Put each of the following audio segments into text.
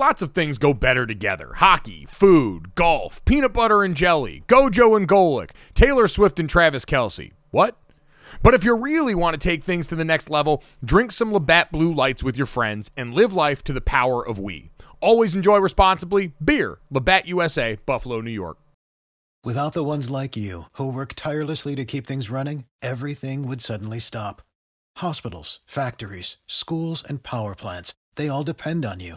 Lots of things go better together hockey, food, golf, peanut butter and jelly, Gojo and Golic, Taylor Swift and Travis Kelce. What? But if you really want to take things to the next level, drink some Labatt Blue Lights with your friends and live life to the power of we. Always enjoy responsibly. Beer, Labatt USA, Buffalo, New York. Without the ones like you, who work tirelessly to keep things running, everything would suddenly stop. Hospitals, factories, schools, and power plants, they all depend on you.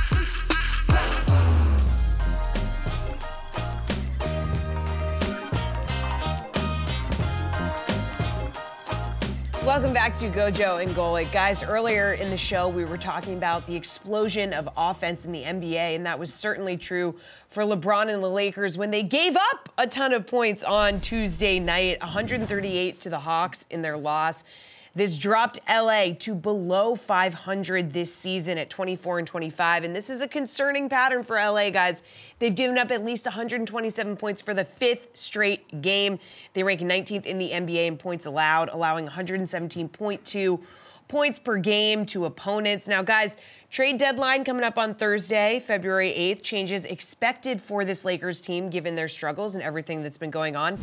Welcome back to Gojo and Golic. Guys, earlier in the show, we were talking about the explosion of offense in the NBA, and that was certainly true for LeBron and the Lakers when they gave up a ton of points on Tuesday night 138 to the Hawks in their loss. This dropped LA to below 500 this season at 24 and 25. And this is a concerning pattern for LA, guys. They've given up at least 127 points for the fifth straight game. They rank 19th in the NBA in points allowed, allowing 117.2 points per game to opponents. Now, guys, trade deadline coming up on Thursday, February 8th. Changes expected for this Lakers team given their struggles and everything that's been going on.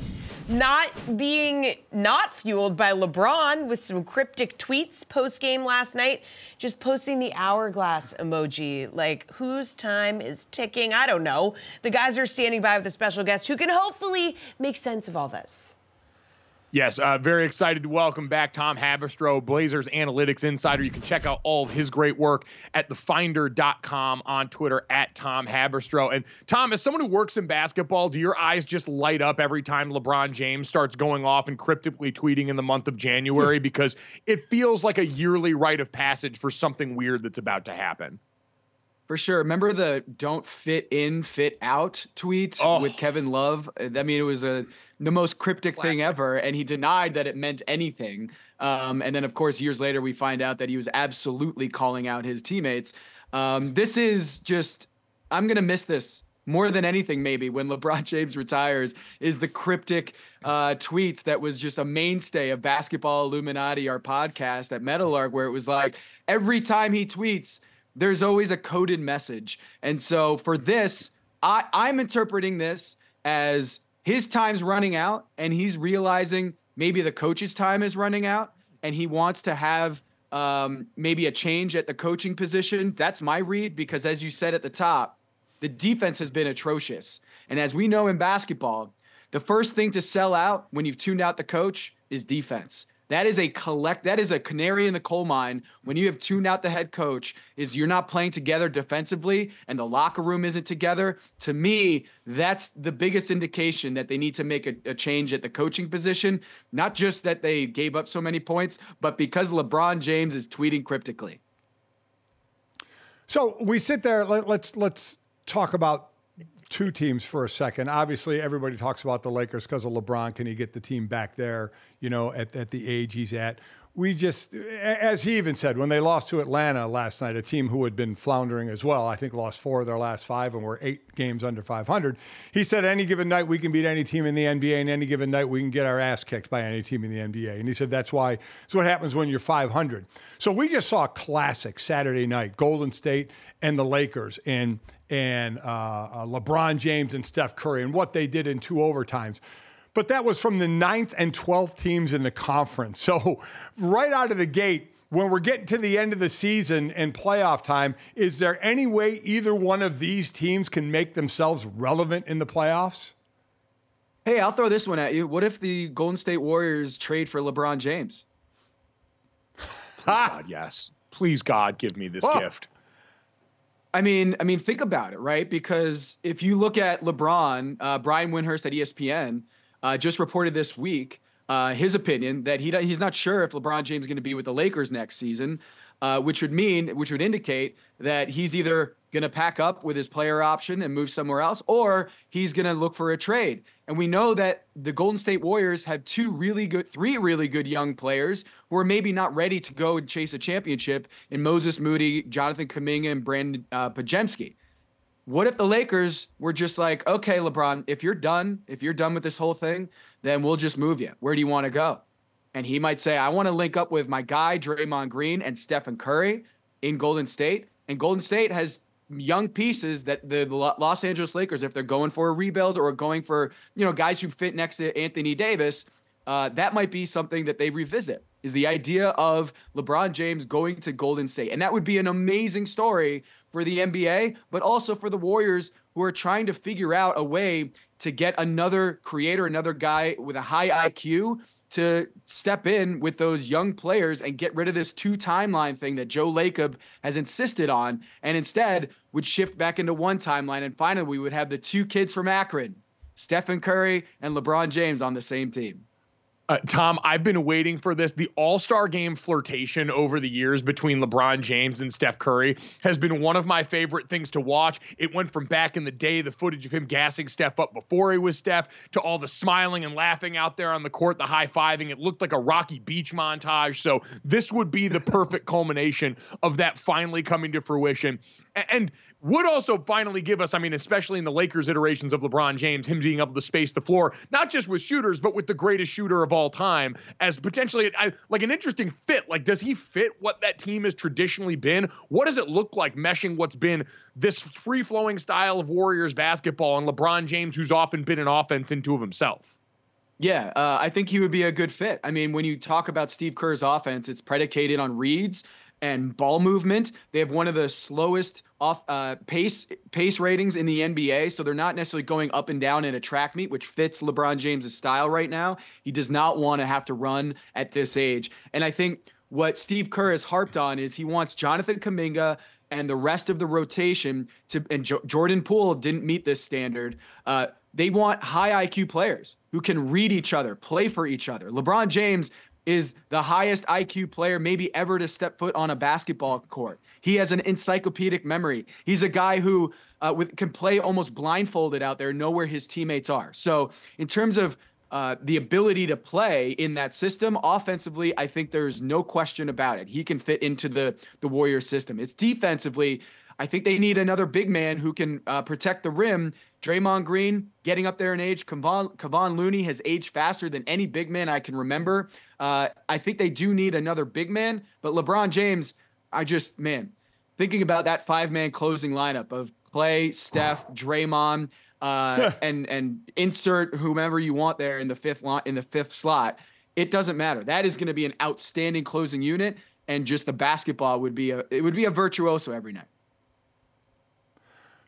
Not being not fueled by LeBron with some cryptic tweets post game last night, just posting the hourglass emoji like whose time is ticking. I don't know. The guys are standing by with a special guest who can hopefully make sense of all this. Yes, uh, very excited to welcome back Tom Haberstroh, Blazers Analytics Insider. You can check out all of his great work at thefinder.com on Twitter at Tom Haberstroh. And Tom, as someone who works in basketball, do your eyes just light up every time LeBron James starts going off and cryptically tweeting in the month of January? because it feels like a yearly rite of passage for something weird that's about to happen. For sure. Remember the don't fit in, fit out tweet oh. with Kevin Love? I mean, it was a the most cryptic Classic. thing ever, and he denied that it meant anything. Um, and then, of course, years later, we find out that he was absolutely calling out his teammates. Um, this is just, I'm gonna miss this more than anything. Maybe when LeBron James retires, is the cryptic uh, tweets that was just a mainstay of Basketball Illuminati, our podcast at Meadowlark, where it was like every time he tweets, there's always a coded message. And so for this, I, I'm interpreting this as his time's running out and he's realizing maybe the coach's time is running out and he wants to have um, maybe a change at the coaching position. That's my read because, as you said at the top, the defense has been atrocious. And as we know in basketball, the first thing to sell out when you've tuned out the coach is defense. That is a collect that is a canary in the coal mine when you have tuned out the head coach is you're not playing together defensively and the locker room isn't together. To me, that's the biggest indication that they need to make a, a change at the coaching position. Not just that they gave up so many points, but because LeBron James is tweeting cryptically. So we sit there. Let, let's let's talk about two teams for a second. Obviously, everybody talks about the Lakers because of LeBron. Can he get the team back there, you know, at, at the age he's at? We just, as he even said, when they lost to Atlanta last night, a team who had been floundering as well, I think lost four of their last five and were eight games under 500. He said, any given night we can beat any team in the NBA, and any given night we can get our ass kicked by any team in the NBA. And he said, that's why, it's what happens when you're 500. So we just saw a classic Saturday night, Golden State and the Lakers. And and uh, uh, LeBron James and Steph Curry and what they did in two overtimes. But that was from the ninth and 12th teams in the conference. So, right out of the gate, when we're getting to the end of the season and playoff time, is there any way either one of these teams can make themselves relevant in the playoffs? Hey, I'll throw this one at you. What if the Golden State Warriors trade for LeBron James? God, yes. Please, God, give me this oh. gift. I mean, I mean, think about it, right? Because if you look at LeBron, uh, Brian Windhorst at ESPN uh, just reported this week uh, his opinion that he he's not sure if LeBron James is going to be with the Lakers next season, uh, which would mean, which would indicate that he's either going to pack up with his player option and move somewhere else, or he's going to look for a trade. And we know that the Golden State Warriors have two really good, three really good young players who are maybe not ready to go and chase a championship in Moses Moody, Jonathan Kuminga, and Brandon uh, Podziemski. What if the Lakers were just like, okay, LeBron, if you're done, if you're done with this whole thing, then we'll just move you. Where do you want to go? And he might say, I want to link up with my guy, Draymond Green, and Stephen Curry in Golden State. And Golden State has young pieces that the Los Angeles Lakers, if they're going for a rebuild or going for you know guys who fit next to Anthony Davis, uh, that might be something that they revisit. Is the idea of LeBron James going to Golden State, and that would be an amazing story for the NBA, but also for the Warriors who are trying to figure out a way to get another creator, another guy with a high IQ to step in with those young players and get rid of this two timeline thing that Joe Lacob has insisted on, and instead would shift back into one timeline. And finally, we would have the two kids from Akron, Stephen Curry and LeBron James, on the same team. Uh, Tom, I've been waiting for this. The All Star game flirtation over the years between LeBron James and Steph Curry has been one of my favorite things to watch. It went from back in the day, the footage of him gassing Steph up before he was Steph, to all the smiling and laughing out there on the court, the high fiving. It looked like a Rocky Beach montage. So this would be the perfect culmination of that finally coming to fruition. And would also finally give us, I mean, especially in the Lakers iterations of LeBron James, him being able to space the floor, not just with shooters, but with the greatest shooter of all time as potentially like an interesting fit. Like, does he fit what that team has traditionally been? What does it look like meshing what's been this free flowing style of Warriors basketball and LeBron James, who's often been an offense into of himself? Yeah, uh, I think he would be a good fit. I mean, when you talk about Steve Kerr's offense, it's predicated on reads and ball movement. They have one of the slowest off uh, pace pace ratings in the NBA, so they're not necessarily going up and down in a track meet, which fits LeBron James' style right now. He does not want to have to run at this age, and I think what Steve Kerr has harped on is he wants Jonathan Kuminga and the rest of the rotation to and jo- Jordan Poole didn't meet this standard. Uh, they want high IQ players who can read each other, play for each other. LeBron James is the highest IQ player maybe ever to step foot on a basketball court. He has an encyclopedic memory. He's a guy who uh, with, can play almost blindfolded out there, know where his teammates are. So, in terms of uh, the ability to play in that system offensively, I think there's no question about it. He can fit into the the Warrior system. It's defensively. I think they need another big man who can uh, protect the rim Draymond Green getting up there in age. Kevon, Kevon Looney has aged faster than any big man I can remember. Uh, I think they do need another big man, but LeBron James, I just, man, thinking about that five man closing lineup of Clay, Steph, Draymond, uh, and and insert whomever you want there in the fifth lot in the fifth slot. It doesn't matter. That is going to be an outstanding closing unit, and just the basketball would be a it would be a virtuoso every night.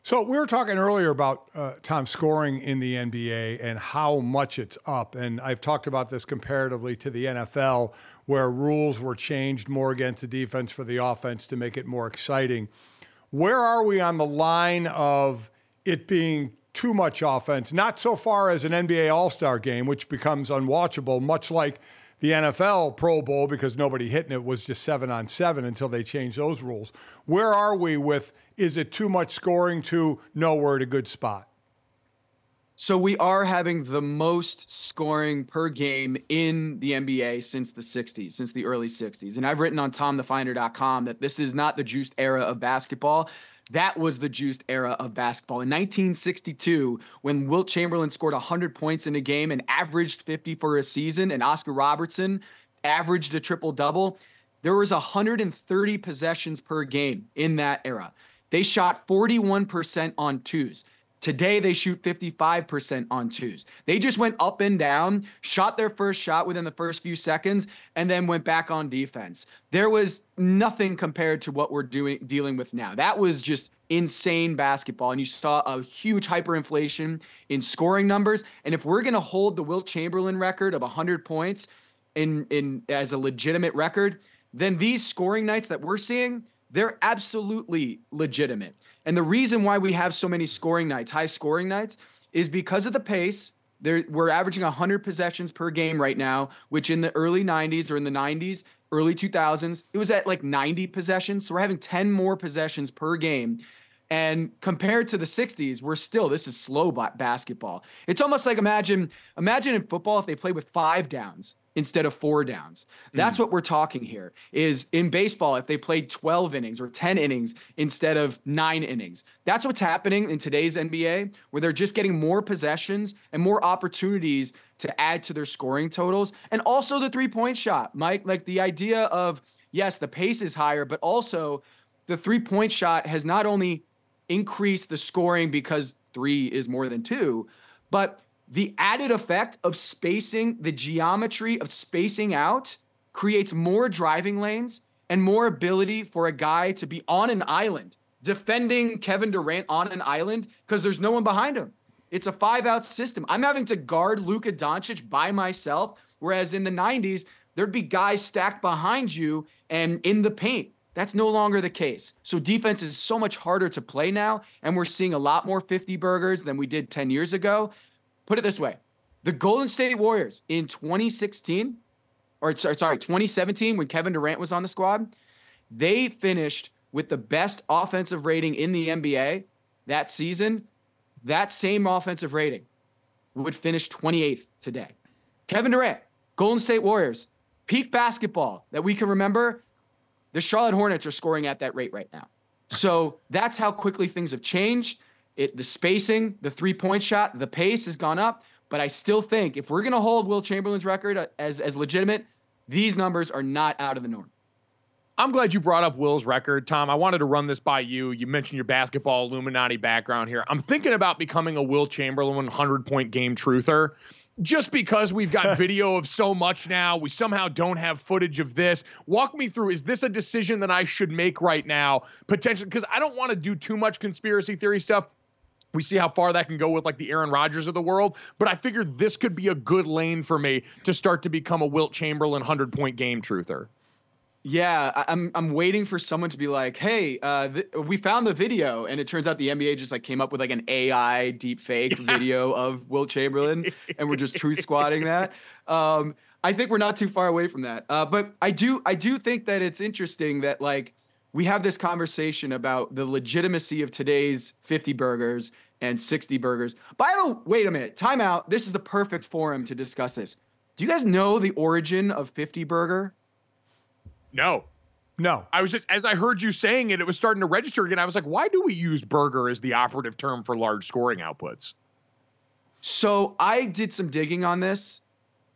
So we were talking earlier about uh, Tom scoring in the NBA and how much it's up, and I've talked about this comparatively to the NFL, where rules were changed more against the defense for the offense to make it more exciting. Where are we on the line of it being too much offense? Not so far as an NBA All Star game, which becomes unwatchable, much like the NFL Pro Bowl because nobody hitting it was just seven on seven until they changed those rules. Where are we with is it too much scoring to nowhere at a good spot? So we are having the most scoring per game in the NBA since the 60s, since the early 60s. And I've written on tomthefinder.com that this is not the juiced era of basketball. That was the juiced era of basketball. In 1962, when Wilt Chamberlain scored 100 points in a game and averaged 50 for a season, and Oscar Robertson averaged a triple double, there was 130 possessions per game in that era. They shot 41% on twos. Today, they shoot 55% on twos. They just went up and down, shot their first shot within the first few seconds, and then went back on defense. There was nothing compared to what we're doing dealing with now. That was just insane basketball. And you saw a huge hyperinflation in scoring numbers. And if we're gonna hold the Wilt Chamberlain record of 100 points in in as a legitimate record, then these scoring nights that we're seeing, they're absolutely legitimate. And the reason why we have so many scoring nights, high scoring nights, is because of the pace. We're averaging 100 possessions per game right now, which in the early 90s or in the 90s, early 2000s, it was at like 90 possessions. So we're having 10 more possessions per game. And compared to the 60s, we're still this is slow basketball. It's almost like imagine imagine in football if they played with five downs instead of four downs. That's mm. what we're talking here. Is in baseball if they played 12 innings or 10 innings instead of 9 innings. That's what's happening in today's NBA where they're just getting more possessions and more opportunities to add to their scoring totals and also the three-point shot. Mike, like the idea of yes, the pace is higher, but also the three-point shot has not only increased the scoring because 3 is more than 2, but the added effect of spacing, the geometry of spacing out creates more driving lanes and more ability for a guy to be on an island, defending Kevin Durant on an island because there's no one behind him. It's a five out system. I'm having to guard Luka Doncic by myself, whereas in the 90s, there'd be guys stacked behind you and in the paint. That's no longer the case. So defense is so much harder to play now, and we're seeing a lot more 50 burgers than we did 10 years ago put it this way the Golden State Warriors in 2016, or sorry, 2017, when Kevin Durant was on the squad, they finished with the best offensive rating in the NBA that season. That same offensive rating would finish 28th today. Kevin Durant, Golden State Warriors, peak basketball that we can remember. The Charlotte Hornets are scoring at that rate right now. So that's how quickly things have changed. It the spacing, the three point shot, the pace has gone up. But I still think if we're going to hold Wilt Chamberlain's record uh, as as legitimate, these numbers are not out of the norm. I'm glad you brought up Wilt's record, Tom. I wanted to run this by you. You mentioned your basketball Illuminati background here. I'm thinking about becoming a Wilt Chamberlain 100 point game truther just because we've got video of so much now, we somehow don't have footage of this. Walk me through is this a decision that I should make right now? Potentially, because I don't want to do too much conspiracy theory stuff. We see how far that can go with like the Aaron Rodgers of the world, but I figured this could be a good lane for me to start to become a Wilt Chamberlain 100 point game truther. Yeah, I'm I'm waiting for someone to be like, "Hey, uh, th- we found the video," and it turns out the NBA just like came up with like an AI deep fake video of Wilt Chamberlain, and we're just truth squatting that. Um, I think we're not too far away from that. Uh, but I do I do think that it's interesting that like we have this conversation about the legitimacy of today's 50 burgers and 60 burgers. By the way, wait a minute, time out. This is the perfect forum to discuss this. Do you guys know the origin of 50 burger? No. No. I was just as I heard you saying it, it was starting to register again. I was like, why do we use burger as the operative term for large scoring outputs? So I did some digging on this.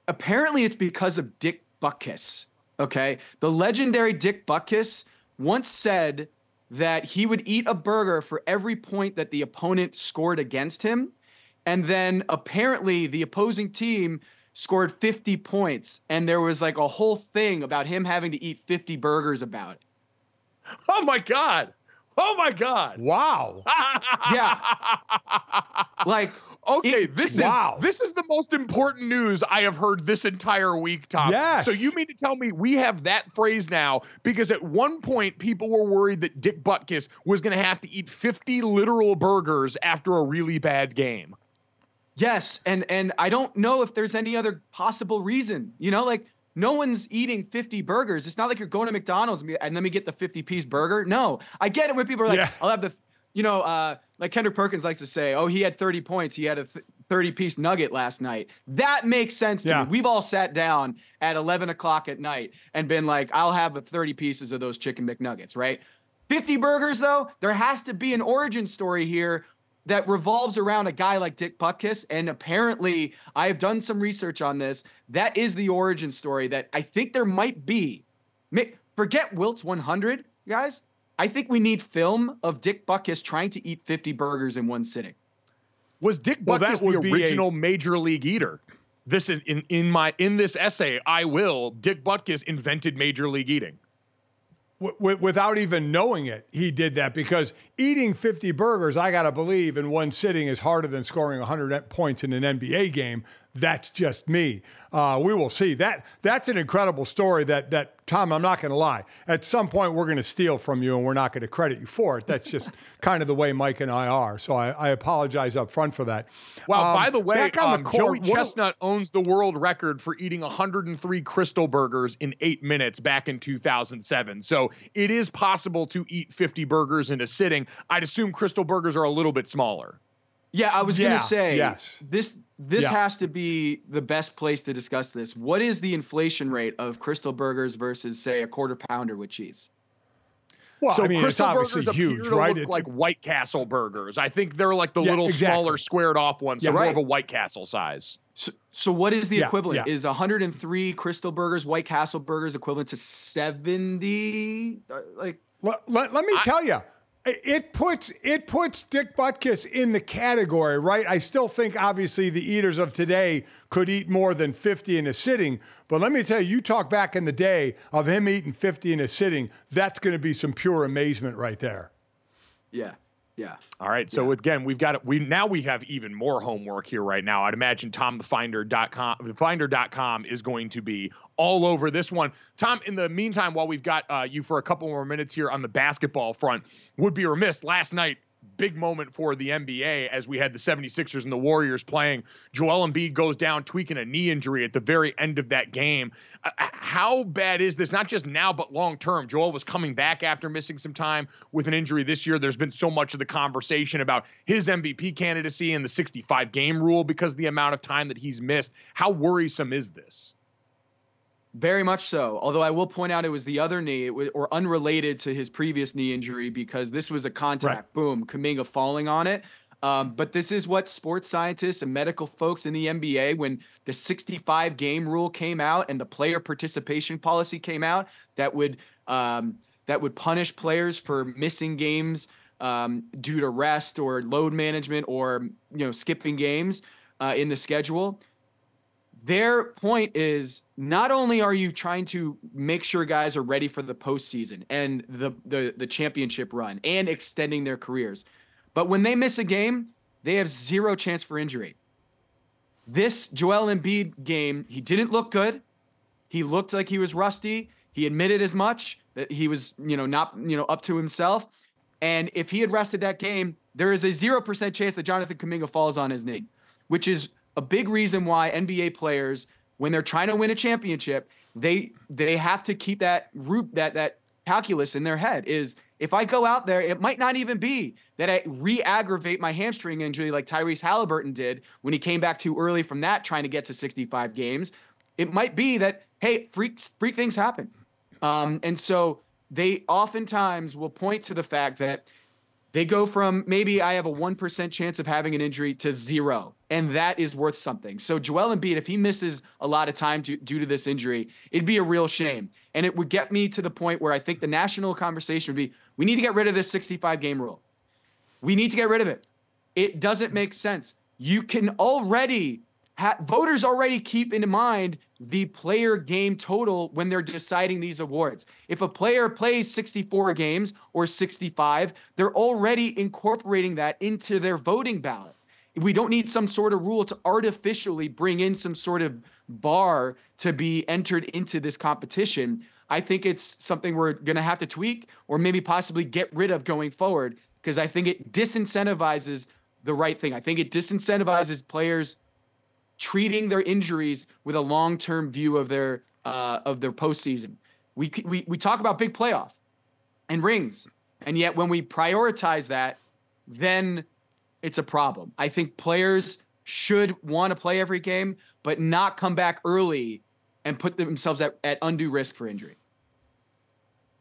Apparently, it's because of Dick Butkus. Okay. The legendary Dick Butkus once said that he would eat a burger for every point that the opponent scored against him. And then apparently the opposing team scored 50 points. And there was like a whole thing about him having to eat 50 burgers about it. Oh my God. Oh my God. Wow. yeah. Like Okay, it, this wow. is this is the most important news I have heard this entire week, Tom. Yes. So you mean to tell me we have that phrase now because at one point people were worried that Dick Butkus was going to have to eat 50 literal burgers after a really bad game. Yes, and and I don't know if there's any other possible reason. You know, like no one's eating 50 burgers. It's not like you're going to McDonald's and let me get the 50 piece burger. No, I get it when people are like, yeah. I'll have the, you know, uh, like Kendrick Perkins likes to say, oh, he had 30 points. He had a th- 30 piece nugget last night. That makes sense to yeah. me. We've all sat down at 11 o'clock at night and been like, I'll have the 30 pieces of those chicken McNuggets, right? 50 burgers, though, there has to be an origin story here that revolves around a guy like Dick Butkus. And apparently, I have done some research on this. That is the origin story that I think there might be. Forget Wilt's 100, guys. I think we need film of Dick Butkus trying to eat 50 burgers in one sitting. Was Dick well, Butkus the original a- major league eater? This is in, in my in this essay, I will. Dick Butkus invented major league eating. W- without even knowing it, he did that because eating 50 burgers, I got to believe, in one sitting is harder than scoring 100 points in an NBA game. That's just me. Uh, we will see. That that's an incredible story that that Tom, I'm not going to lie. At some point, we're going to steal from you and we're not going to credit you for it. That's just kind of the way Mike and I are. So I, I apologize up front for that. Wow. um, by the way, back um, the court, Joey Chestnut owns the world record for eating 103 Krystal burgers in eight minutes back in 2007. So it is possible to eat 50 burgers in a sitting. I'd assume Krystal burgers are a little bit smaller. Yeah, I was yeah, gonna say yes. This this yeah. has to be the best place to discuss this. What is the inflation rate of Krystal Burgers versus, say, a quarter pounder with cheese? Well, so I mean, Krystal it's obviously huge, right? Look like White Castle burgers. I think they're like the yeah, little exactly. smaller, squared off ones, so yeah, more right. of a White Castle size. So, so what is the yeah, equivalent? Is 103 Krystal Burgers, White Castle burgers equivalent to 70? Uh, like, let, let, let me I, tell you, it puts it puts Dick Butkus in the category, right? I still think obviously the eaters of today could eat more than 50 in a sitting, but let me tell you, you talk back in the day of him eating 50 in a sitting, that's going to be some pure amazement right there. Yeah. Yeah. All right. So yeah. again, we've got we now we have even more homework here right now. I'd imagine TomTheFinder.com thefinder.com is going to be all over this one. Tom, in the meantime, while we've got uh, you for a couple more minutes here on the basketball front, would be remiss last night big moment for the NBA as we had the 76ers and the Warriors playing. Joel Embiid goes down tweaking a knee injury at the very end of that game. Uh, uh, how bad is this? Not just now, but long term. Joel was coming back after missing some time with an injury this year. There's been so much of the conversation about his MVP candidacy and the 65 game rule because of the amount of time that he's missed. How worrisome is this? Very much so. Although I will point out it was the other knee, was, or unrelated to his previous knee injury, because this was a contact. Right. Boom, Kuminga falling on it. Um, but this is what sports scientists and medical folks in the NBA, when the 65 game rule came out and the player participation policy came out, that would um, that would punish players for missing games um, due to rest or load management or you know skipping games uh, in the schedule their point is not only are you trying to make sure guys are ready for the postseason and the, the the championship run and extending their careers, but when they miss a game, they have zero chance for injury. This Joel Embiid game, he didn't look good. He looked like he was rusty. He admitted as much that he was, you know, not, you know, up to himself. And if he had rested that game, there is a 0% chance that Jonathan Kuminga falls on his knee, which is a big reason why NBA players, when they're trying to win a championship, they they have to keep that root that that calculus in their head is if I go out there, it might not even be that I re-aggravate my hamstring injury like Tyrese Halliburton did when he came back too early from that, trying to get to 65 games. It might be that hey, freak freak things happen, um, and so they oftentimes will point to the fact that they go from maybe I have a 1% chance of having an injury to zero, and that is worth something. So, Joel Embiid, if he misses a lot of time to, due to this injury, it'd be a real shame. And it would get me to the point where I think the national conversation would be we need to get rid of this 65 game rule. We need to get rid of it. It doesn't make sense. You can already ha- voters already keep in mind the player game total when they're deciding these awards. If a player plays 64 games or 65, they're already incorporating that into their voting ballot. We don't need some sort of rule to artificially bring in some sort of bar to be entered into this competition. I think it's something we're going to have to tweak or maybe possibly get rid of going forward because I think it disincentivizes the right thing. I think it disincentivizes players treating their injuries with a long-term view of their uh, of their postseason. We, we we talk about big playoff and rings, and yet when we prioritize that, then it's a problem. I think players should want to play every game, but not come back early and put themselves at, at undue risk for injury.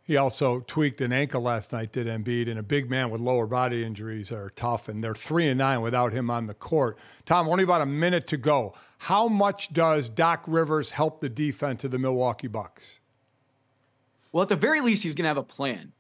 He also tweaked an ankle last night, did Embiid, and a big man with lower body injuries are tough, and they're three and nine without him on the court. Tom, only about a minute to go. How much does Doc Rivers help the defense of the Milwaukee Bucks? Well, at the very least, he's going to have a plan,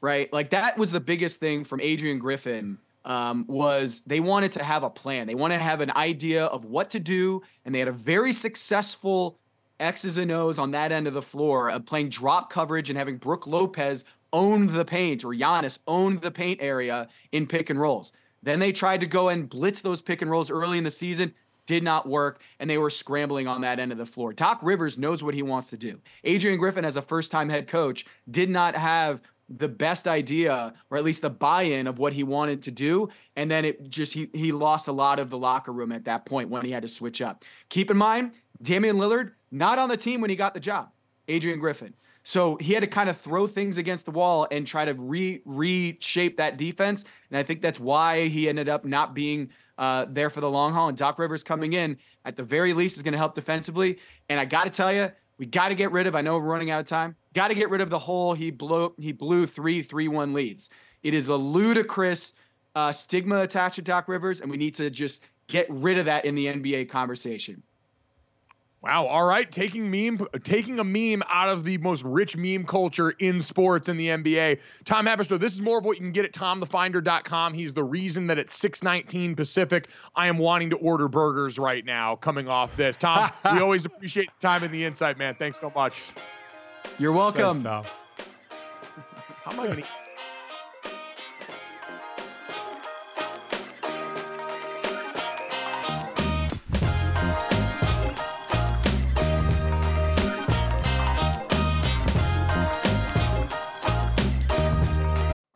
right? Like that was the biggest thing from Adrian Griffin um, was they wanted to have a plan. They wanted to have an idea of what to do, and they had a very successful X's and O's on that end of the floor of playing drop coverage and having Brook Lopez own the paint or Giannis own the paint area in pick and rolls. Then they tried to go and blitz those pick and rolls early in the season. did not work, and they were scrambling on that end of the floor. Doc Rivers knows what he wants to do. Adrian Griffin, as a first time head coach, did not have the best idea or at least the buy-in of what he wanted to do and then it just he he lost a lot of the locker room at that point when he had to switch up keep in mind damian lillard not on the team when he got the job adrian griffin so he had to kind of throw things against the wall and try to re reshape that defense and i think that's why he ended up not being uh, there for the long haul. And Doc Rivers coming in at the very least is going to help defensively. And I got to tell you, we got to get rid of. I know we're running out of time. Got to get rid of the whole he blew he blew three three one leads. It is a ludicrous uh, stigma attached to Doc Rivers, and we need to just get rid of that in the NBA conversation. Wow. All right. Taking meme, taking a meme out of the most rich meme culture in sports in the NBA. Tom Haberstroh, this is more of what you can get at tomthefinder.com. He's the reason that at 619 Pacific. I am wanting to order burgers right now coming off this. Tom, we always appreciate the time and the insight, man. Thanks so much. You're welcome. Thanks, How am I going to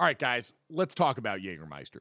All right, guys, let's talk about Jägermeister.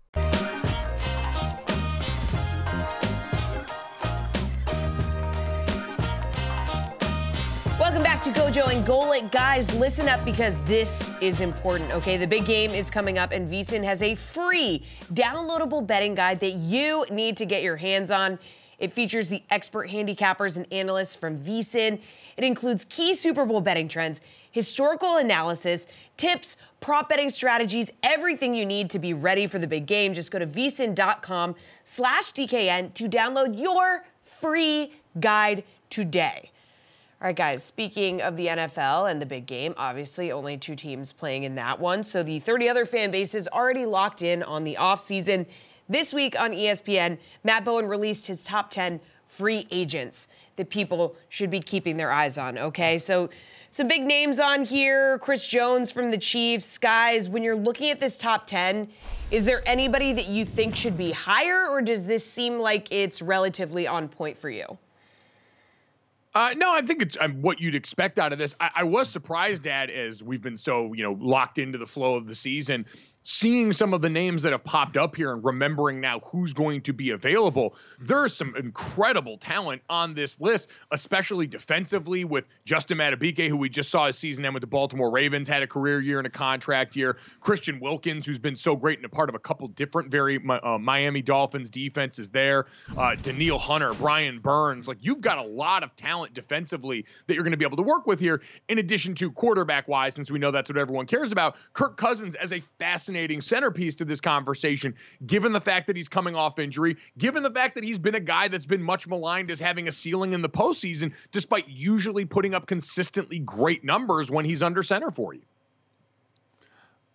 To Gojo and Golic. Guys, listen up because this is important, okay? The big game is coming up, and VSIN has a free downloadable betting guide that you need to get your hands on. It features the expert handicappers and analysts from VSIN. It includes key Super Bowl betting trends, historical analysis, tips, prop betting strategies, everything you need to be ready for the big game. Just go to vsin.com slash DKN to download your free guide today. All right, guys, speaking of the NFL and the big game, obviously only two teams playing in that one. So the 30 other fan bases already locked in on the offseason. This week on ESPN, Matt Bowen released his top 10 free agents that people should be keeping their eyes on, okay? So some big names on here Chris Jones from the Chiefs. Guys, when you're looking at this top 10, is there anybody that you think should be higher, or does this seem like it's relatively on point for you? Uh, no, I think it's um, what you'd expect out of this. I, I was surprised, Dad, as we've been so you know locked into the flow of the season seeing some of the names that have popped up here and remembering now who's going to be available, there's some incredible talent on this list, especially defensively with Justin Madubuike, who we just saw his season end with the Baltimore Ravens, had a career year and a contract year. Christian Wilkins, who's been so great and a part of a couple different very uh, Miami Dolphins defenses there. Uh, Danielle Hunter, Brian Burns. Like you've got a lot of talent defensively that you're going to be able to work with here, in addition to quarterback wise, since we know that's what everyone cares about. Kirk Cousins as a fascinating fascinating centerpiece to this conversation, given the fact that he's coming off injury, given the fact that he's been a guy that's been much maligned as having a ceiling in the postseason, despite usually putting up consistently great numbers when he's under center for you.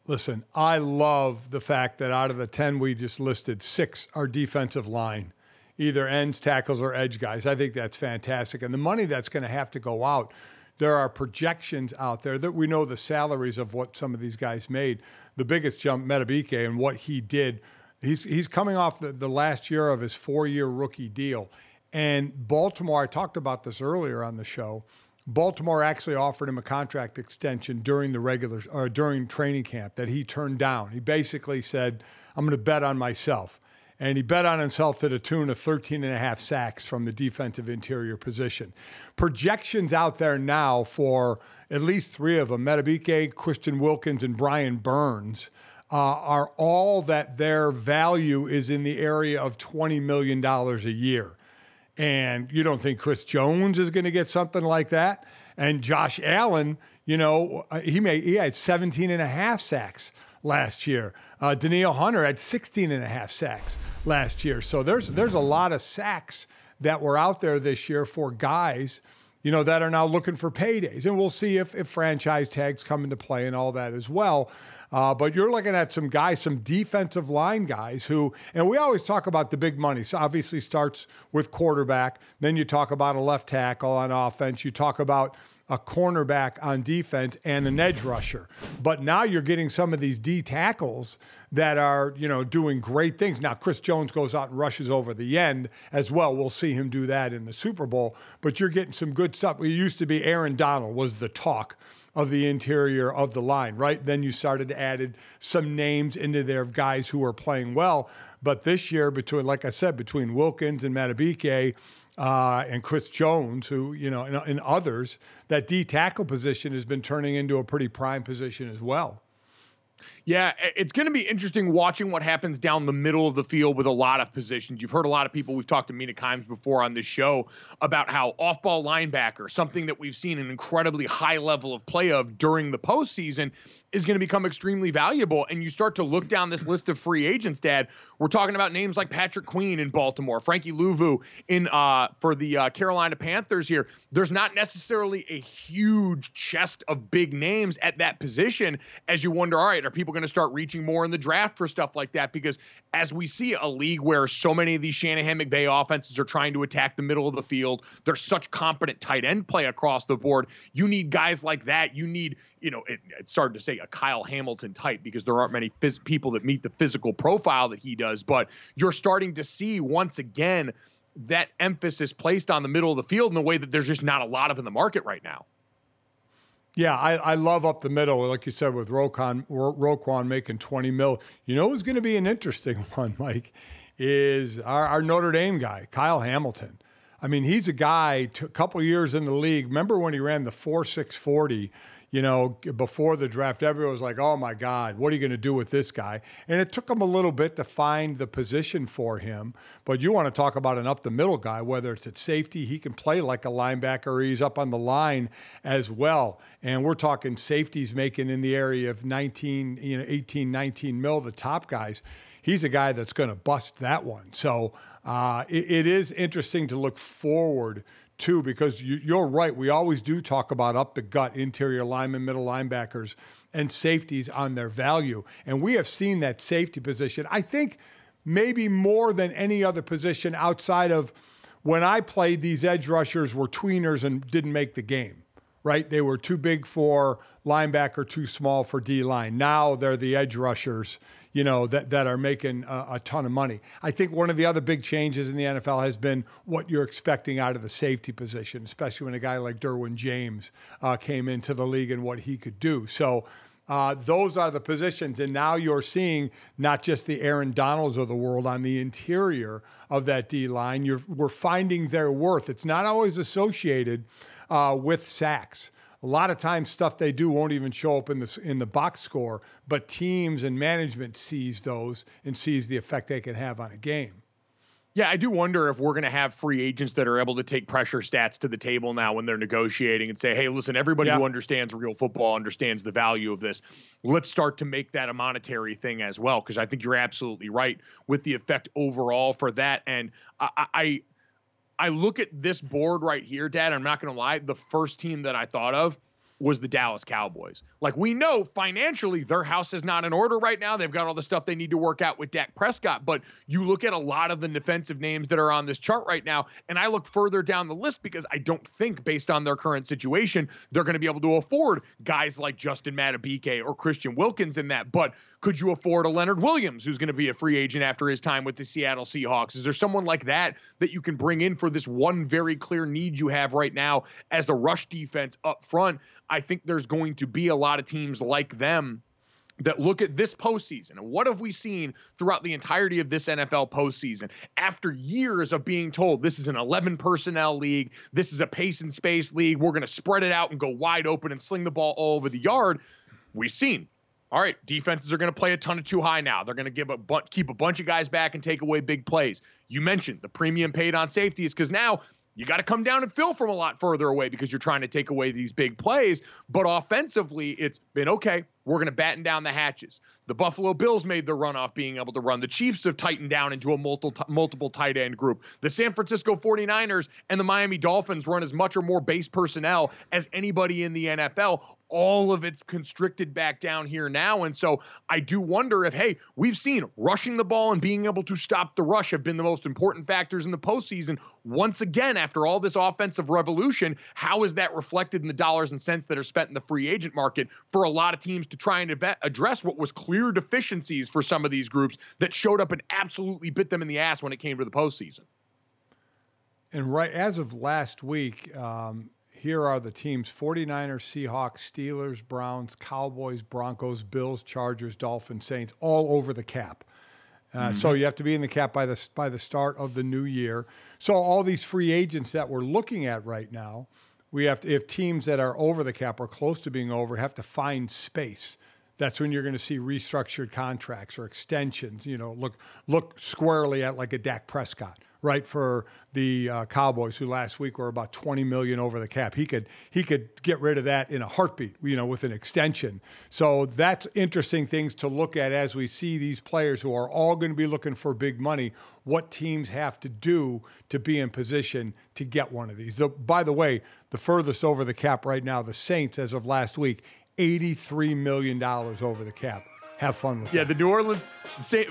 Listen, I love the fact that out of the 10 we just listed, six are defensive line, either ends, tackles, or edge guys. I think that's fantastic. And the money that's going to have to go out, there are projections out there that we know the salaries of what some of these guys made the biggest jump, Madubuike, and what he did. He's he's coming off the, the last year of his four year rookie deal. And Baltimore, I talked about this earlier on the show. Baltimore actually offered him a contract extension during the regular or during training camp that he turned down. He basically said, "I'm going to bet on myself." And he bet on himself to the tune of 13 and a half sacks from the defensive interior position. Projections out there now for at least three of them, Madubuike, Christian Wilkins, and Brian Burns, uh, are all that their value is in the area of $20 million a year. And you don't think Chris Jones is going to get something like that? And Josh Allen, you know, uh, he may he had 17 and a half sacks last year. Uh, Danielle Hunter had 16 and a half sacks last year. So there's there's a lot of sacks that were out there this year for guys, you know, that are now looking for paydays. And we'll see if, if franchise tags come into play and all that as well. Uh, but you're looking at some guys, some defensive line guys who, and we always talk about the big money. So obviously starts with quarterback. Then you talk about a left tackle on offense. You talk about a cornerback on defense and an edge rusher. But now you're getting some of these D tackles that are, you know, doing great things. Now Chris Jones goes out and rushes over the end as well. We'll see him do that in the Super Bowl. But you're getting some good stuff. It used to be Aaron Donald was the talk of the interior of the line, right? Then you started added some names into there of guys who are playing well. But this year, between like I said, between Wilkins and Madubuike, uh, and Chris Jones, who you know, and, and others, that D tackle position has been turning into a pretty prime position as well. Yeah, it's going to be interesting watching what happens down the middle of the field with a lot of positions. You've heard a lot of people, we've talked to Mina Kimes before on this show about how off ball linebacker, something that we've seen an incredibly high level of play of during the postseason, is going to become extremely valuable. And you start to look down this list of free agents, Dad. We're talking about names like Patrick Queen in Baltimore, Frankie Luvu in uh, for the uh, Carolina Panthers. Here, there's not necessarily a huge chest of big names at that position. As you wonder, all right, are people going to start reaching more in the draft for stuff like that? Because as we see a league where so many of these Shanahan McVay offenses are trying to attack the middle of the field, there's such competent tight end play across the board. You need guys like that. You need you know, it, it's starting to say a Kyle Hamilton type because there aren't many phys- people that meet the physical profile that he does. But you're starting to see once again that emphasis placed on the middle of the field in a way that there's just not a lot of in the market right now. Yeah, I, I love up the middle, like you said, with Roquan, Roquan making 20 mil. You know who's going to be an interesting one, Mike, is our, our Notre Dame guy, Kyle Hamilton. I mean, he's a guy, a couple years in the league. Remember when he ran the 4 6 40? You know, before the draft, everyone was like, oh my God, what are you going to do with this guy? And it took him a little bit to find the position for him. But you want to talk about an up the middle guy, whether it's at safety, he can play like a linebacker, he's up on the line as well. And we're talking safeties making in the area of 19, you know, 18, 19 mil, the top guys. He's a guy that's going to bust that one. So uh, it, it is interesting to look forward too, because you, are right. We always do talk about up the gut interior linemen, middle linebackers, and safeties on their value. And we have seen that safety position, I think, maybe more than any other position outside of when I played, these edge rushers were tweeners and didn't make the game, right? They were too big for linebacker, too small for D line. Now they're the edge rushers you know, that, that are making a, a, ton of money. I think one of the other big changes in the NFL has been what you're expecting out of the safety position, especially when a guy like Derwin James uh, came into the league and what he could do. So uh, those are the positions. And now you're seeing not just the Aaron Donalds of the world on the interior of that D line. You're, we're finding their worth. It's not always associated uh, with sacks a lot of times stuff they do won't even show up in the in the box score, but teams and management sees those and sees the effect they can have on a game. Yeah, I do wonder if we're going to have free agents that are able to take pressure stats to the table now when they're negotiating and say, "Hey, listen, everybody yeah. who understands real football understands the value of this. Let's start to make that a monetary thing as well." Because I think you're absolutely right with the effect overall for that. And I, I I look at this board right here, Dad. I'm not going to lie. The first team that I thought of was the Dallas Cowboys. Like we know financially, their house is not in order right now. They've got all the stuff they need to work out with Dak Prescott. But you look at a lot of the defensive names that are on this chart right now, and I look further down the list because I don't think, based on their current situation, they're going to be able to afford guys like Justin Madubuike or Christian Wilkins in that. But could you afford a Leonard Williams who's going to be a free agent after his time with the Seattle Seahawks? Is there someone like that that you can bring in for this one very clear need you have right now as the rush defense up front? I think there's going to be a lot of teams like them that look at this postseason and what have we seen throughout the entirety of this NFL postseason after years of being told this is an 11 personnel league, this is a pace and space league, we're going to spread it out and go wide open and sling the ball all over the yard. We've seen all right, defenses are going to play a ton of two high now. They're going to give a bu- keep a bunch of guys back and take away big plays. You mentioned the premium paid on safety is because now you got to come down and fill from a lot further away because you're trying to take away these big plays. But offensively, it's been okay. We're going to batten down the hatches. The Buffalo Bills made the run off being able to run. The Chiefs have tightened down into a multiple, multiple tight end group. The San Francisco 49ers and the Miami Dolphins run as much or more base personnel as anybody in the NFL all of it's constricted back down here now. And so I do wonder if, hey, we've seen rushing the ball and being able to stop the rush have been the most important factors in the postseason. Once again, after all this offensive revolution, how is that reflected in the dollars and cents that are spent in the free agent market for a lot of teams to try and address what was clear deficiencies for some of these groups that showed up and absolutely bit them in the ass when it came to the postseason? And right as of last week, um, here are the teams 49ers, Seahawks, Steelers, Browns, Cowboys, Broncos, Bills, Chargers, Dolphins, Saints, all over the cap. Uh, mm-hmm. So you have to be in the cap by the by the start of the new year. So all these free agents that we're looking at right now, we have to, if teams that are over the cap or close to being over have to find space. That's when you're going to see restructured contracts or extensions. You know, look look squarely at like a Dak Prescott right for the uh, Cowboys, who last week were about 20 million over the cap. He could he could get rid of that in a heartbeat, you know, with an extension. So that's interesting things to look at as we see these players who are all going to be looking for big money. What teams have to do to be in position to get one of these? The, by the way, the furthest over the cap right now, the Saints, as of last week, 83 million dollars over the cap have fun with yeah, that. the New Orleans,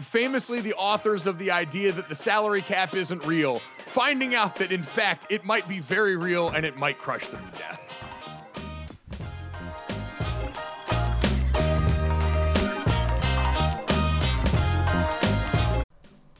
famously the authors of the idea that the salary cap isn't real, finding out that in fact it might be very real and it might crush them to death.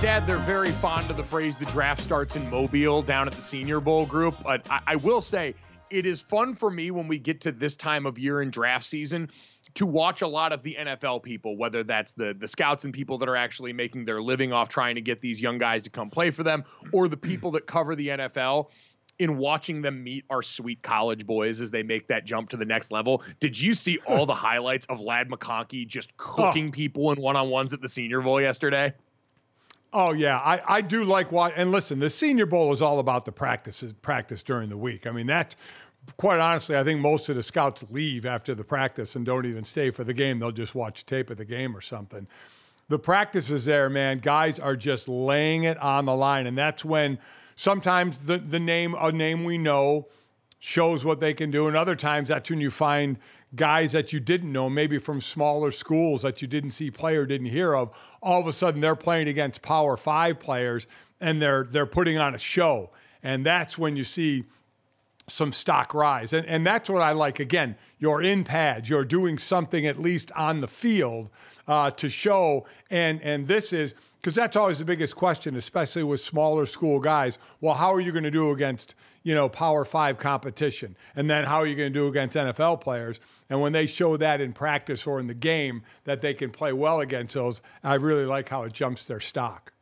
Dad, they're very fond of the phrase the draft starts in Mobile down at the Senior Bowl group. But I, I will say, it is fun for me when we get to this time of year in draft season to watch a lot of the NFL people, whether that's the the scouts and people that are actually making their living off trying to get these young guys to come play for them, or the people that cover the NFL. In watching them meet our sweet college boys as they make that jump to the next level, did you see all the highlights of Ladd McConkey just oh. cooking oh. people in one on ones at the Senior Bowl yesterday? Oh yeah, I, I do like what and listen, the Senior Bowl is all about the practices practice during the week. I mean that's quite honestly, I think most of the scouts leave after the practice and don't even stay for the game. They'll just watch tape of the game or something. The practice is there, man. Guys are just laying it on the line, and that's when sometimes the the name a name we know shows what they can do, and other times that's when you find guys that you didn't know, maybe from smaller schools that you didn't see play or didn't hear of, all of a sudden they're playing against Power Five players and they're they're putting on a show, and that's when you see some stock rise, and and that's what I like. Again, you're in pads, you're doing something at least on the field uh, to show, and and this is because that's always the biggest question, especially with smaller school guys. Well, how are you going to do against you know Power Five competition, and then how are you going to do against NFL players? And when they show that in practice or in the game that they can play well against those, I really like how it jumps their stock.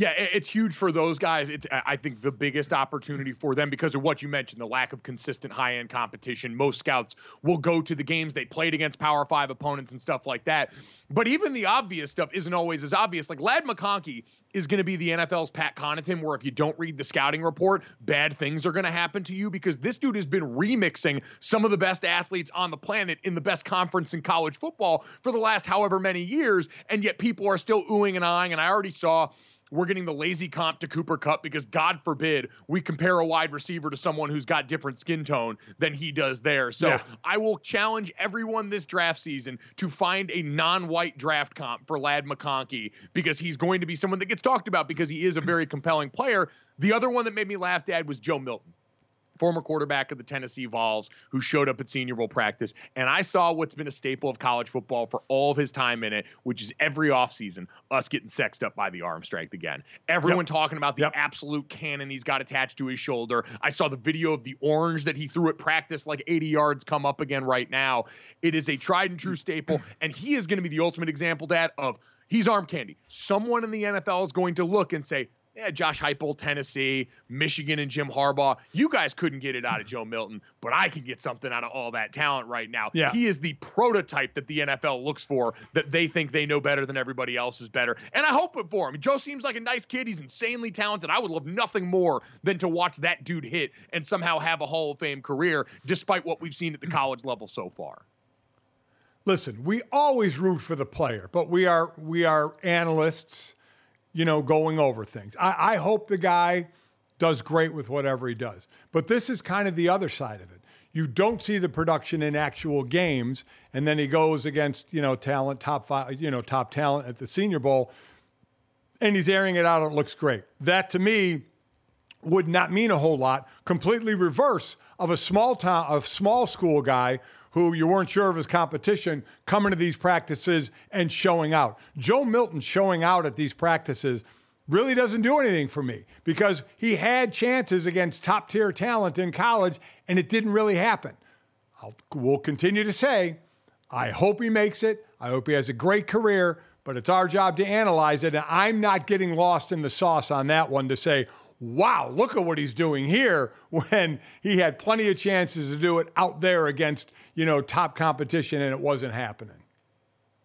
Yeah, it's huge for those guys. It's I think the biggest opportunity for them because of what you mentioned, the lack of consistent high-end competition. Most scouts will go to the games they played against Power 5 opponents and stuff like that. But even the obvious stuff isn't always as obvious. Like Ladd McConkey is going to be the NFL's Pat Connaughton, where if you don't read the scouting report, bad things are going to happen to you because this dude has been remixing some of the best athletes on the planet in the best conference in college football for the last however many years, and yet people are still oohing and eyeing. And I already saw we're getting the lazy comp to Cooper Kupp because God forbid we compare a wide receiver to someone who's got different skin tone than he does there. So yeah. I will challenge everyone this draft season to find a non-white draft comp for Ladd McConkey because he's going to be someone that gets talked about because he is a very compelling player. The other one that made me laugh, Dad, was Joe Milton former quarterback of the Tennessee Vols, who showed up at Senior Bowl practice. And I saw what's been a staple of college football for all of his time in it, which is every offseason, us getting sexed up by the arm strength again. Everyone yep. talking about the yep. absolute cannon he's got attached to his shoulder. I saw the video of the orange that he threw at practice like 80 yards come up again right now. It is a tried and true staple. And he is going to be the ultimate example, Dad, of he's arm candy. Someone in the NFL is going to look and say, yeah, Josh Heupel, Tennessee, Michigan, and Jim Harbaugh. You guys couldn't get it out of Joe Milton, but I can get something out of all that talent right now. Yeah. He is the prototype that the NFL looks for, that they think they know better than everybody else is better. And I hope it for him. Joe seems like a nice kid. He's insanely talented. I would love nothing more than to watch that dude hit and somehow have a Hall of Fame career, despite what we've seen at the college level so far. Listen, we always root for the player, but we are we are analysts you know, going over things. I, I hope the guy does great with whatever he does. But this is kind of the other side of it. You don't see the production in actual games, and then he goes against, you know, talent, top five, you know, top talent at the Senior Bowl, and he's airing it out and it looks great. That to me would not mean a whole lot. Completely reverse of a small town, a small school guy who you weren't sure of his competition coming to these practices and showing out. Joe Milton showing out at these practices really doesn't do anything for me because he had chances against top tier talent in college and it didn't really happen. I'll, we'll continue to say, I hope he makes it. I hope he has a great career, but it's our job to analyze it. And I'm not getting lost in the sauce on that one to say, wow, look at what he's doing here when he had plenty of chances to do it out there against, you know, top competition and it wasn't happening.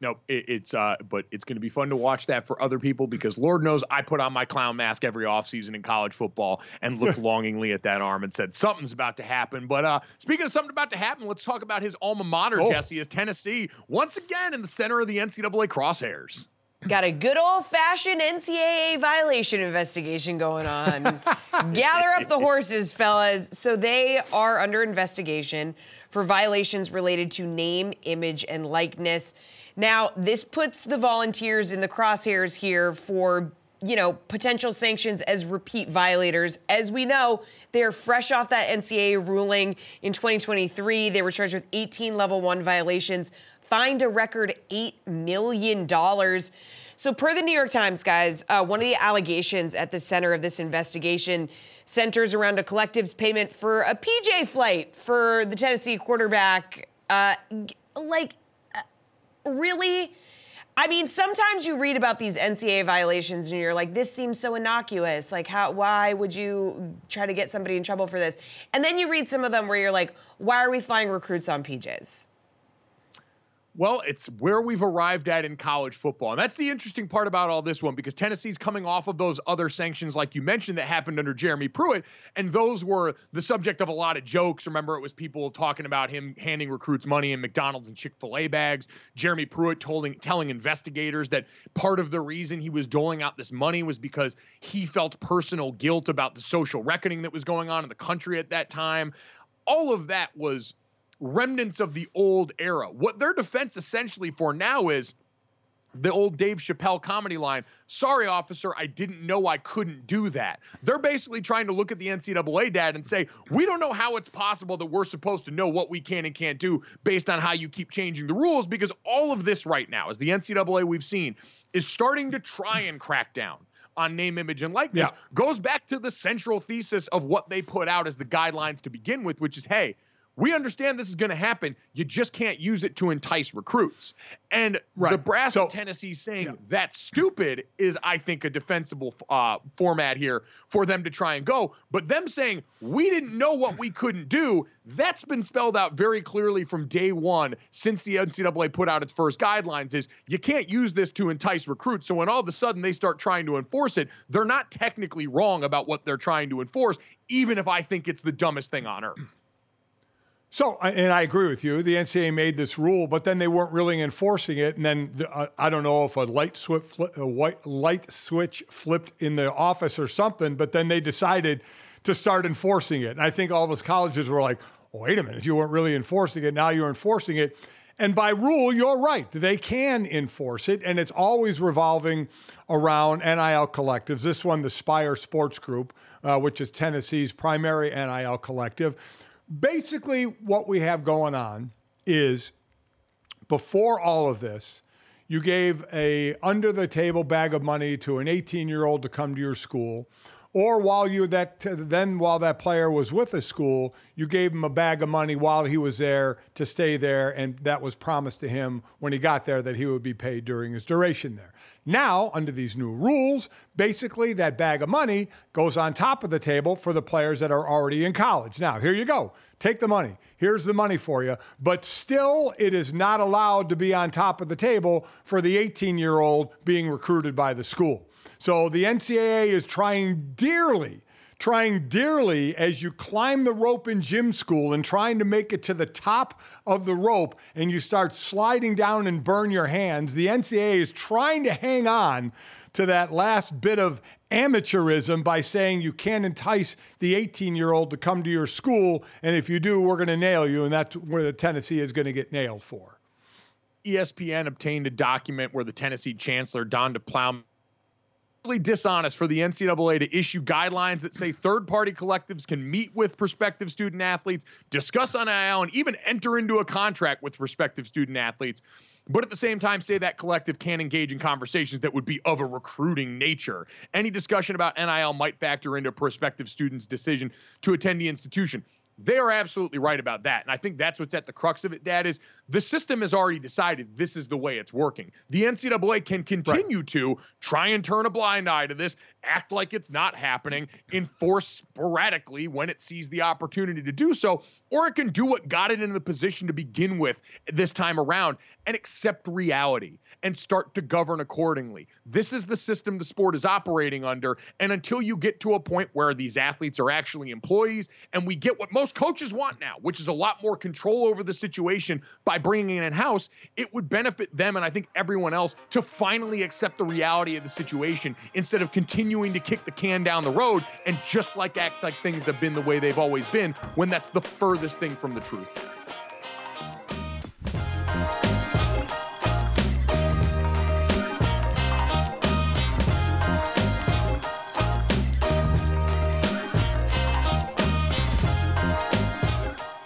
Nope, it, it's uh, but it's going to be fun to watch that for other people because Lord knows I put on my clown mask every offseason in college football and looked longingly at that arm and said something's about to happen. But uh, speaking of something about to happen, let's talk about his alma mater, oh. Jesse, is Tennessee once again in the center of the NCAA crosshairs. Got a good old fashioned NCAA violation investigation going on. Gather up the horses, fellas. So they are under investigation for violations related to name, image, and likeness. Now, this puts the volunteers in the crosshairs here for you know, potential sanctions as repeat violators. As we know, they're fresh off that NCAA ruling in 2023. They were charged with 18 level one violations fined a record $8 million. So, per the New York Times, guys, uh, one of the allegations at the center of this investigation centers around a collective's payment for a PJ flight for the Tennessee quarterback. Uh, like, uh, really? I mean, sometimes you read about these NCAA violations and you're like, this seems so innocuous. Like, how, why would you try to get somebody in trouble for this? And then you read some of them where you're like, why are we flying recruits on PJs? Well, it's where we've arrived at in college football. And that's the interesting part about all this one because Tennessee's coming off of those other sanctions, like you mentioned, that happened under Jeremy Pruitt. And those were the subject of a lot of jokes. Remember, it was people talking about him handing recruits money in McDonald's and Chick fil A bags. Jeremy Pruitt told, telling investigators that part of the reason he was doling out this money was because he felt personal guilt about the social reckoning that was going on in the country at that time. All of that was remnants of the old era. What their defense essentially for now is the old Dave Chappelle comedy line, sorry, officer, I didn't know I couldn't do that. They're basically trying to look at the NCAA dad and say, we don't know how it's possible that we're supposed to know what we can and can't do based on how you keep changing the rules because all of this right now, as the NCAA we've seen, is starting to try and crack down on name, image, and likeness yeah. goes back to the central thesis of what they put out as the guidelines to begin with, which is hey, we understand this is going to happen. You just can't use it to entice recruits. And right. brass so, Tennessee saying yeah. that's stupid is, I think, a defensible uh, format here for them to try and go. But them saying we didn't know what we couldn't do, that's been spelled out very clearly from day one since the NCAA put out its first guidelines. Is you can't use this to entice recruits. So when all of a sudden they start trying to enforce it, they're not technically wrong about what they're trying to enforce, even if I think it's the dumbest thing on earth. So, and I agree with you. The NCAA made this rule, but then they weren't really enforcing it. And then uh, I don't know if a light switch, a white light switch flipped in the office or something. But then they decided to start enforcing it. And I think all us colleges were like, "Wait a minute! You weren't really enforcing it. Now you're enforcing it." And by rule, you're right. They can enforce it, and it's always revolving around NIL collectives. This one, the Spyre Sports Group, uh, which is Tennessee's primary NIL collective basically, what we have going on is before all of this, you gave a under the table bag of money to an 18 year old to come to your school or while you that then while that player was with the school, you gave him a bag of money while he was there to stay there, and that was promised to him when he got there that he would be paid during his duration there. Now, under these new rules, basically that bag of money goes on top of the table for the players that are already in college. Now, here you go. Take the money. Here's the money for you. But still, it is not allowed to be on top of the table for the 18 year old being recruited by the school. So the NCAA is trying dearly, trying dearly as you climb the rope in gym school and trying to make it to the top of the rope and you start sliding down and burn your hands. The NCAA is trying to hang on to that last bit of amateurism by saying you can't entice the 18 year old to come to your school. And if you do, we're going to nail you. And that's where the Tennessee is going to get nailed for. ESPN obtained a document where the Tennessee Chancellor, Don Plowman, dishonest for the NCAA to issue guidelines that say third party collectives can meet with prospective student athletes, discuss NIL, and even enter into a contract with prospective student athletes. But at the same time, say that collective can engage in conversations that would be of a recruiting nature. Any discussion about NIL might factor into a prospective student's decision to attend the institution. They are absolutely right about that. And I think that's what's at the crux of it, Dad, is the system has already decided this is the way it's working. The NCAA can continue right. to try and turn a blind eye to this, act like it's not happening, enforce sporadically when it sees the opportunity to do so, or it can do what got it in the position to begin with this time around and accept reality and start to govern accordingly. This is the system the sport is operating under. And until you get to a point where these athletes are actually employees and we get what most coaches want now, which is a lot more control over the situation by bringing it in house, it would benefit them and I think everyone else to finally accept the reality of the situation instead of continuing to kick the can down the road and just like act like things have been the way they've always been when that's the furthest thing from the truth.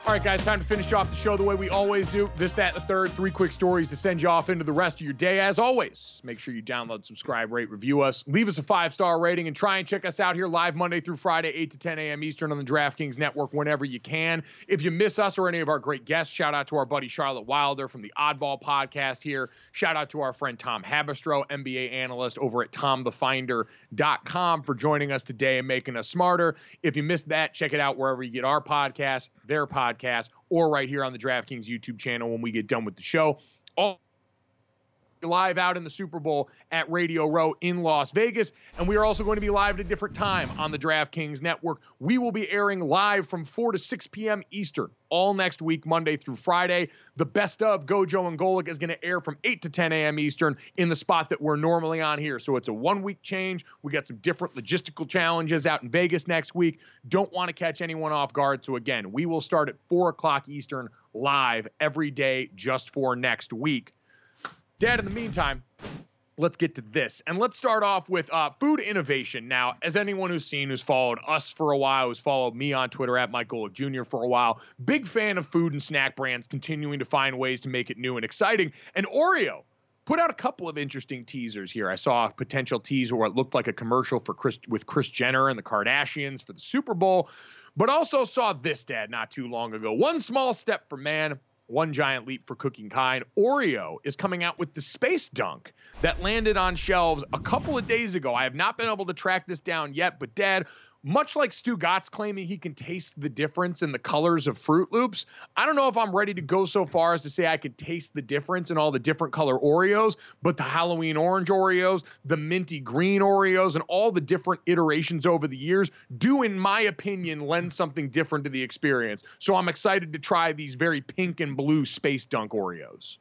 All right, guys, time to finish off the show the way we always do. This, that, the third, three quick stories to send you off into the rest of your day. As always, make sure you download, subscribe, rate, review us, leave us a five star rating, and try and check us out here live Monday through Friday, 8 to 10 a.m. Eastern on the DraftKings Network whenever you can. If you miss us or any of our great guests, shout out to our buddy Charlotte Wilder from the Oddball podcast here. Shout out to our friend Tom Haberstroh, NBA analyst over at tomthefinder.com for joining us today and making us smarter. If you missed that, check it out wherever you get our podcast, their podcast podcast or right here on the DraftKings YouTube channel when we get done with the show. Live out in the Super Bowl at Radio Row in Las Vegas. And we are also going to be live at a different time on the DraftKings Network. We will be airing live from 4 to 6 p.m. Eastern all next week, Monday through Friday. The best of Gojo and Golic is going to air from 8 to 10 a.m. Eastern in the spot that we're normally on here. So it's a one week change. We got some different logistical challenges out in Vegas next week. Don't want to catch anyone off guard. So again, we will start at 4 o'clock Eastern live every day just for next week. Dad, in the meantime, let's get to this. And let's start off with uh, food innovation. Now, as anyone who's seen, who's followed us for a while, who's followed me on Twitter at Golic Jr. for a while, big fan of food and snack brands continuing to find ways to make it new and exciting. And Oreo put out a couple of interesting teasers here. I saw a potential teaser where it looked like a commercial for Kris with Kris Jenner and the Kardashians for the Super Bowl, but also saw this dad not too long ago. One small step for man, one giant leap for cooking kind. Oreo is coming out with the Space Dunk that landed on shelves a couple of days ago. I have not been able to track this down yet, but Dad, much like Stugotz claiming he can taste the difference in the colors of Fruit Loops, I don't know if I'm ready to go so far as to say I can taste the difference in all the different color Oreos, but the Halloween orange Oreos, the minty green Oreos, and all the different iterations over the years do, in my opinion, lend something different to the experience. So I'm excited to try these very pink and blue Space Dunk Oreos.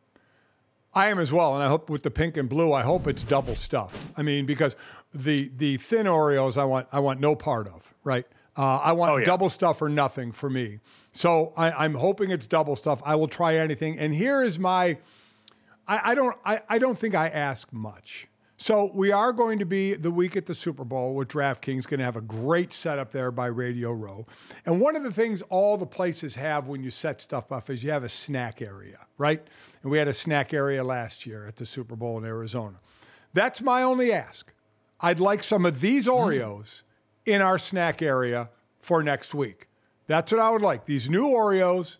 I am as well, and I hope with the pink and blue, I hope it's double stuffed. I mean, because the the thin Oreos, I want I want no part of. Right? Uh, I want oh, yeah. double stuff or nothing for me. So I, am hoping it's double stuff. I will try anything. And here is my. I, I don't. I, I don't think I ask much. So we are going to be the week at the Super Bowl with DraftKings. Going to have a great setup there by Radio Row. And one of the things all the places have when you set stuff up is you have a snack area, right? And we had a snack area last year at the Super Bowl in Arizona. That's my only ask. I'd like some of these mm-hmm. Oreos in our snack area for next week. That's what I would like. These new Oreos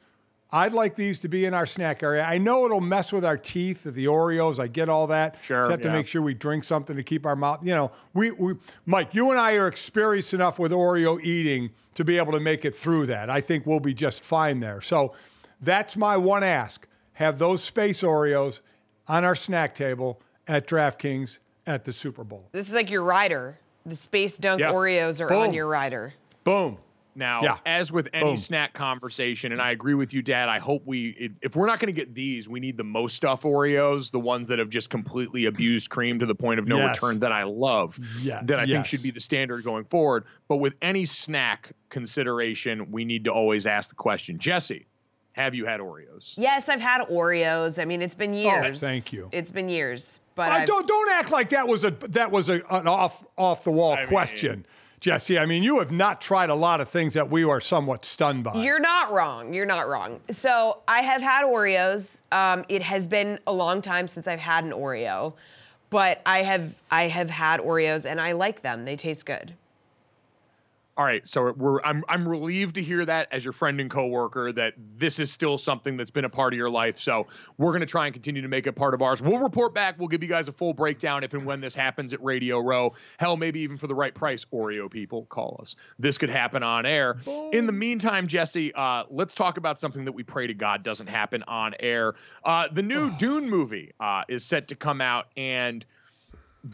I'd like these to be in our snack area. I know it'll mess with our teeth, the Oreos. I get all that. Sure. Just have yeah. to make sure we drink something to keep our mouth. You know, we, we, Mike, you and I are experienced enough with Oreo eating to be able to make it through that. I think we'll be just fine there. So that's my one ask. Have those space Oreos on our snack table at DraftKings at the Super Bowl. This is like your rider. The space dunk yep. Oreos are Boom. on your rider. Boom. Now, yeah. as with any Boom. snack conversation, and I agree with you, Dad. I hope we, if we're not going to get these, we need the most stuff Oreos, the ones that have just completely abused cream to the point of no yes. return that I love, yeah. that I yes. think should be the standard going forward. But with any snack consideration, we need to always ask the question, Jesse. Have you had Oreos? Yes, I've had Oreos. I mean, it's been oh, years. Oh, thank you. It's been years, but uh, don't don't act like that was a that was a, an off off the wall question. Mean, Jesse, I mean, you have not tried a lot of things that we are somewhat stunned by. You're not wrong. You're not wrong. So I have had Oreos. Um, it has been a long time since I've had an Oreo, but I have I have had Oreos and I like them. They taste good all right, so we're I'm I'm relieved to hear that as your friend and coworker that this is still something that's been a part of your life. So we're gonna try and continue to make it part of ours. We'll report back. We'll give you guys a full breakdown if and when this happens at Radio Row. Hell, maybe even for the right price. Oreo people, call us. This could happen on air. Boom. In the meantime, Jesse, uh, let's talk about something that we pray to God doesn't happen on air. Uh, the new Dune movie uh, is set to come out and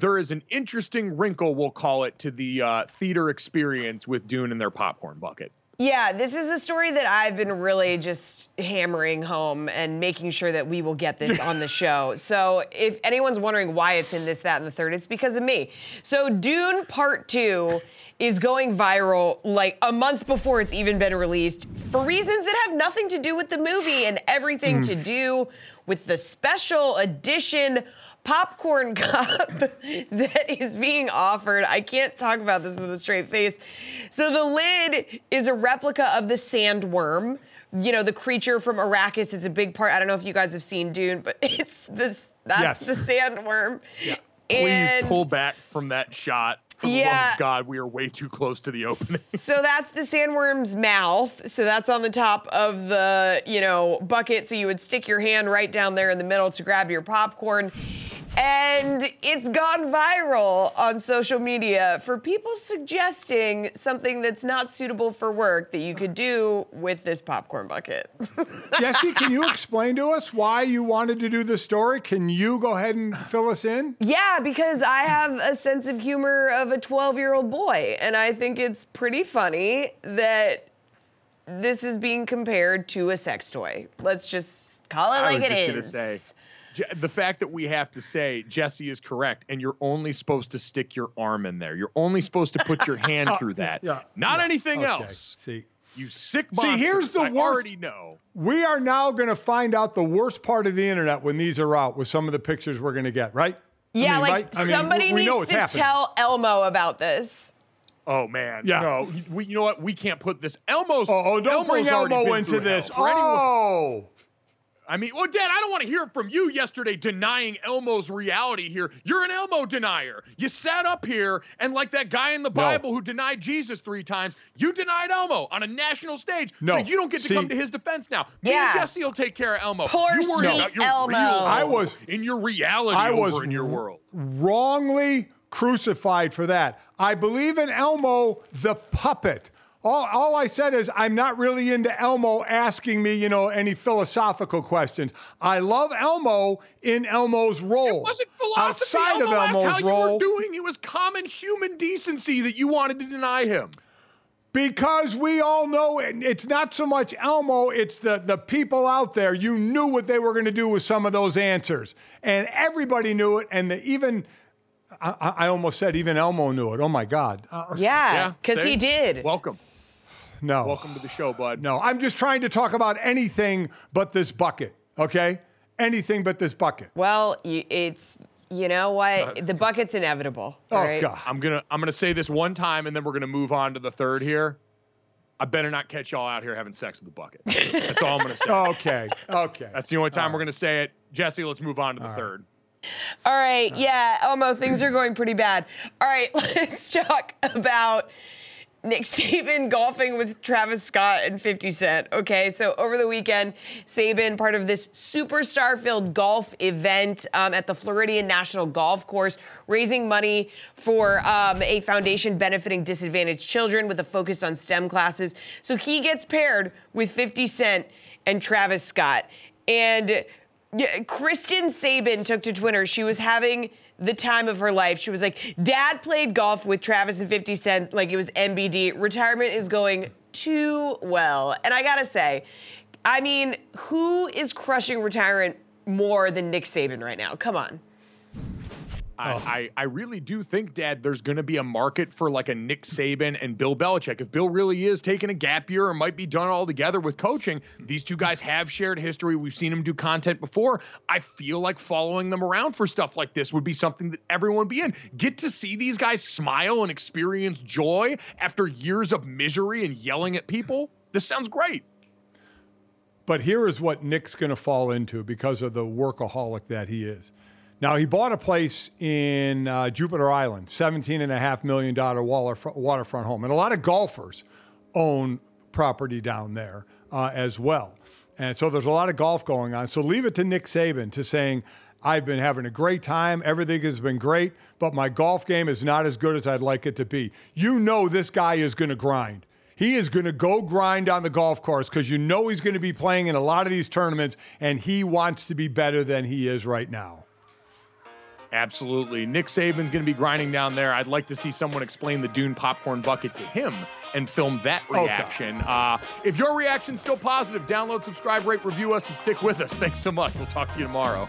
there is an interesting wrinkle, we'll call it, to the uh, theater experience with Dune in their popcorn bucket. Yeah, this is a story that I've been really just hammering home and making sure that we will get this on the show. So, if anyone's wondering why it's in this, that, and the third, it's because of me. So, Dune Part 2 is going viral like a month before it's even been released for reasons that have nothing to do with the movie and everything mm. to do with the special edition popcorn cup that is being offered. I can't talk about this with a straight face. So the lid is a replica of the sandworm. You know, the creature from Arrakis It's a big part. I don't know if you guys have seen Dune, but it's this that's yes. the sandworm. Yeah. Please pull back from that shot. For the yeah. love of God, we are way too close to the opening. so that's the sandworm's mouth. So that's on the top of the, you know, bucket. So you would stick your hand right down there in the middle to grab your popcorn. And it's gone viral on social media for people suggesting something that's not suitable for work that you could do with this popcorn bucket. Jesse, can you explain to us why you wanted to do this story? Can you go ahead and fill us in? Yeah, because I have a sense of humor of a 12 year old boy. And I think it's pretty funny that this is being compared to a sex toy. Let's just call it like it is. Say, the fact that we have to say Jesse is correct, and you're only supposed to stick your arm in there. You're only supposed to put your hand through that, yeah, not yeah, anything okay. else. See, You sick See, here's the I worst- already know. We are now going to find out the worst part of the internet when these are out with some of the pictures we're going to get, right? I Yeah, mean, like right? I mean, somebody we, we needs to happening. tell Elmo about this. Oh man, Yeah. No, we, you know what? We can't put this. Elmo's. Oh, oh, don't Elmo's bring Elmo into this. hell. Anyone- Oh, I mean, well, Dad, I don't want to hear it from you yesterday denying Elmo's reality here. You're an Elmo denier. You sat up here and, like that guy in the Bible who denied Jesus three times, you denied Elmo on a national stage. No. So you don't get to See- come to his defense now. Me Yeah. and Jesse will take care of Elmo. Poor you worry sweet about your Elmo. real I was- in your reality I was over in your world. wrongly crucified for that. I believe in Elmo the puppet. All, all I said is I'm not really into Elmo asking me, you know, any philosophical questions. I love Elmo in Elmo's role. It wasn't philosophy. Outside Elmo of asked Elmo's how you role, were doing. It was common human decency that you wanted to deny him. Because we all know it, it's not so much Elmo, it's the, the people out there. You knew what they were going to do with some of those answers. And everybody knew it. And the, even, I, I I almost said even Elmo knew it. Oh my God. Uh, Yeah, because see? he did. Welcome. No. Welcome to the show, bud. No, I'm just trying to talk about anything but this bucket, okay? Anything but this bucket. Well, it's you know what? Uh, the bucket's inevitable. Oh, all right? God. I'm gonna I'm gonna say this one time and then we're gonna move on to the third here. I better not catch y'all out here having sex with the bucket. That's all I'm gonna say. Okay, okay. That's the only time we're gonna say it. Jesse, let's move on to the third. All right, yeah, Elmo, things are going pretty bad. All right, let's talk about Nick Saban golfing with Travis Scott and 50 Cent. Okay, so over the weekend, Saban, part of this superstar filled golf event um, at the Floridian National Golf Course, raising money for um, a foundation benefiting disadvantaged children with a focus on STEM classes. So he gets paired with 50 Cent and Travis Scott. And Kristen Saban took to Twitter. She was having the time of her life. She was like, Dad played golf with Travis and 50 Cent like it was NBD. Retirement is going too well. And I gotta say, I mean, who is crushing retirement more than Nick Saban right now? Come on. I, oh. I, I really do think, Dad, there's going to be a market for like a Nick Saban and Bill Belichick. If Bill really is taking a gap year or might be done all together with coaching, these two guys have shared history. We've seen them do content before. I feel like following them around for stuff like this would be something that everyone would be in. Get to see these guys smile and experience joy after years of misery and yelling at people. This sounds great. But here is what Nick's going to fall into because of the workaholic that he is. Now, he bought a place in uh, Jupiter Island, $17.5 million waterfront, home. And a lot of golfers own property down there uh, as well. And so there's a lot of golf going on. So leave it to Nick Saban to saying, I've been having a great time. Everything has been great, but my golf game is not as good as I'd like it to be. You know, this guy is going to grind. He is going to go grind on the golf course because you know he's going to be playing in a lot of these tournaments and he wants to be better than he is right now. Absolutely. Nick Saban's going to be grinding down there. I'd like to see someone explain the Dune popcorn bucket to him and film that reaction. Uh, if your reaction's still positive, download, subscribe, rate, review us, and stick with us. Thanks so much. We'll talk to you tomorrow.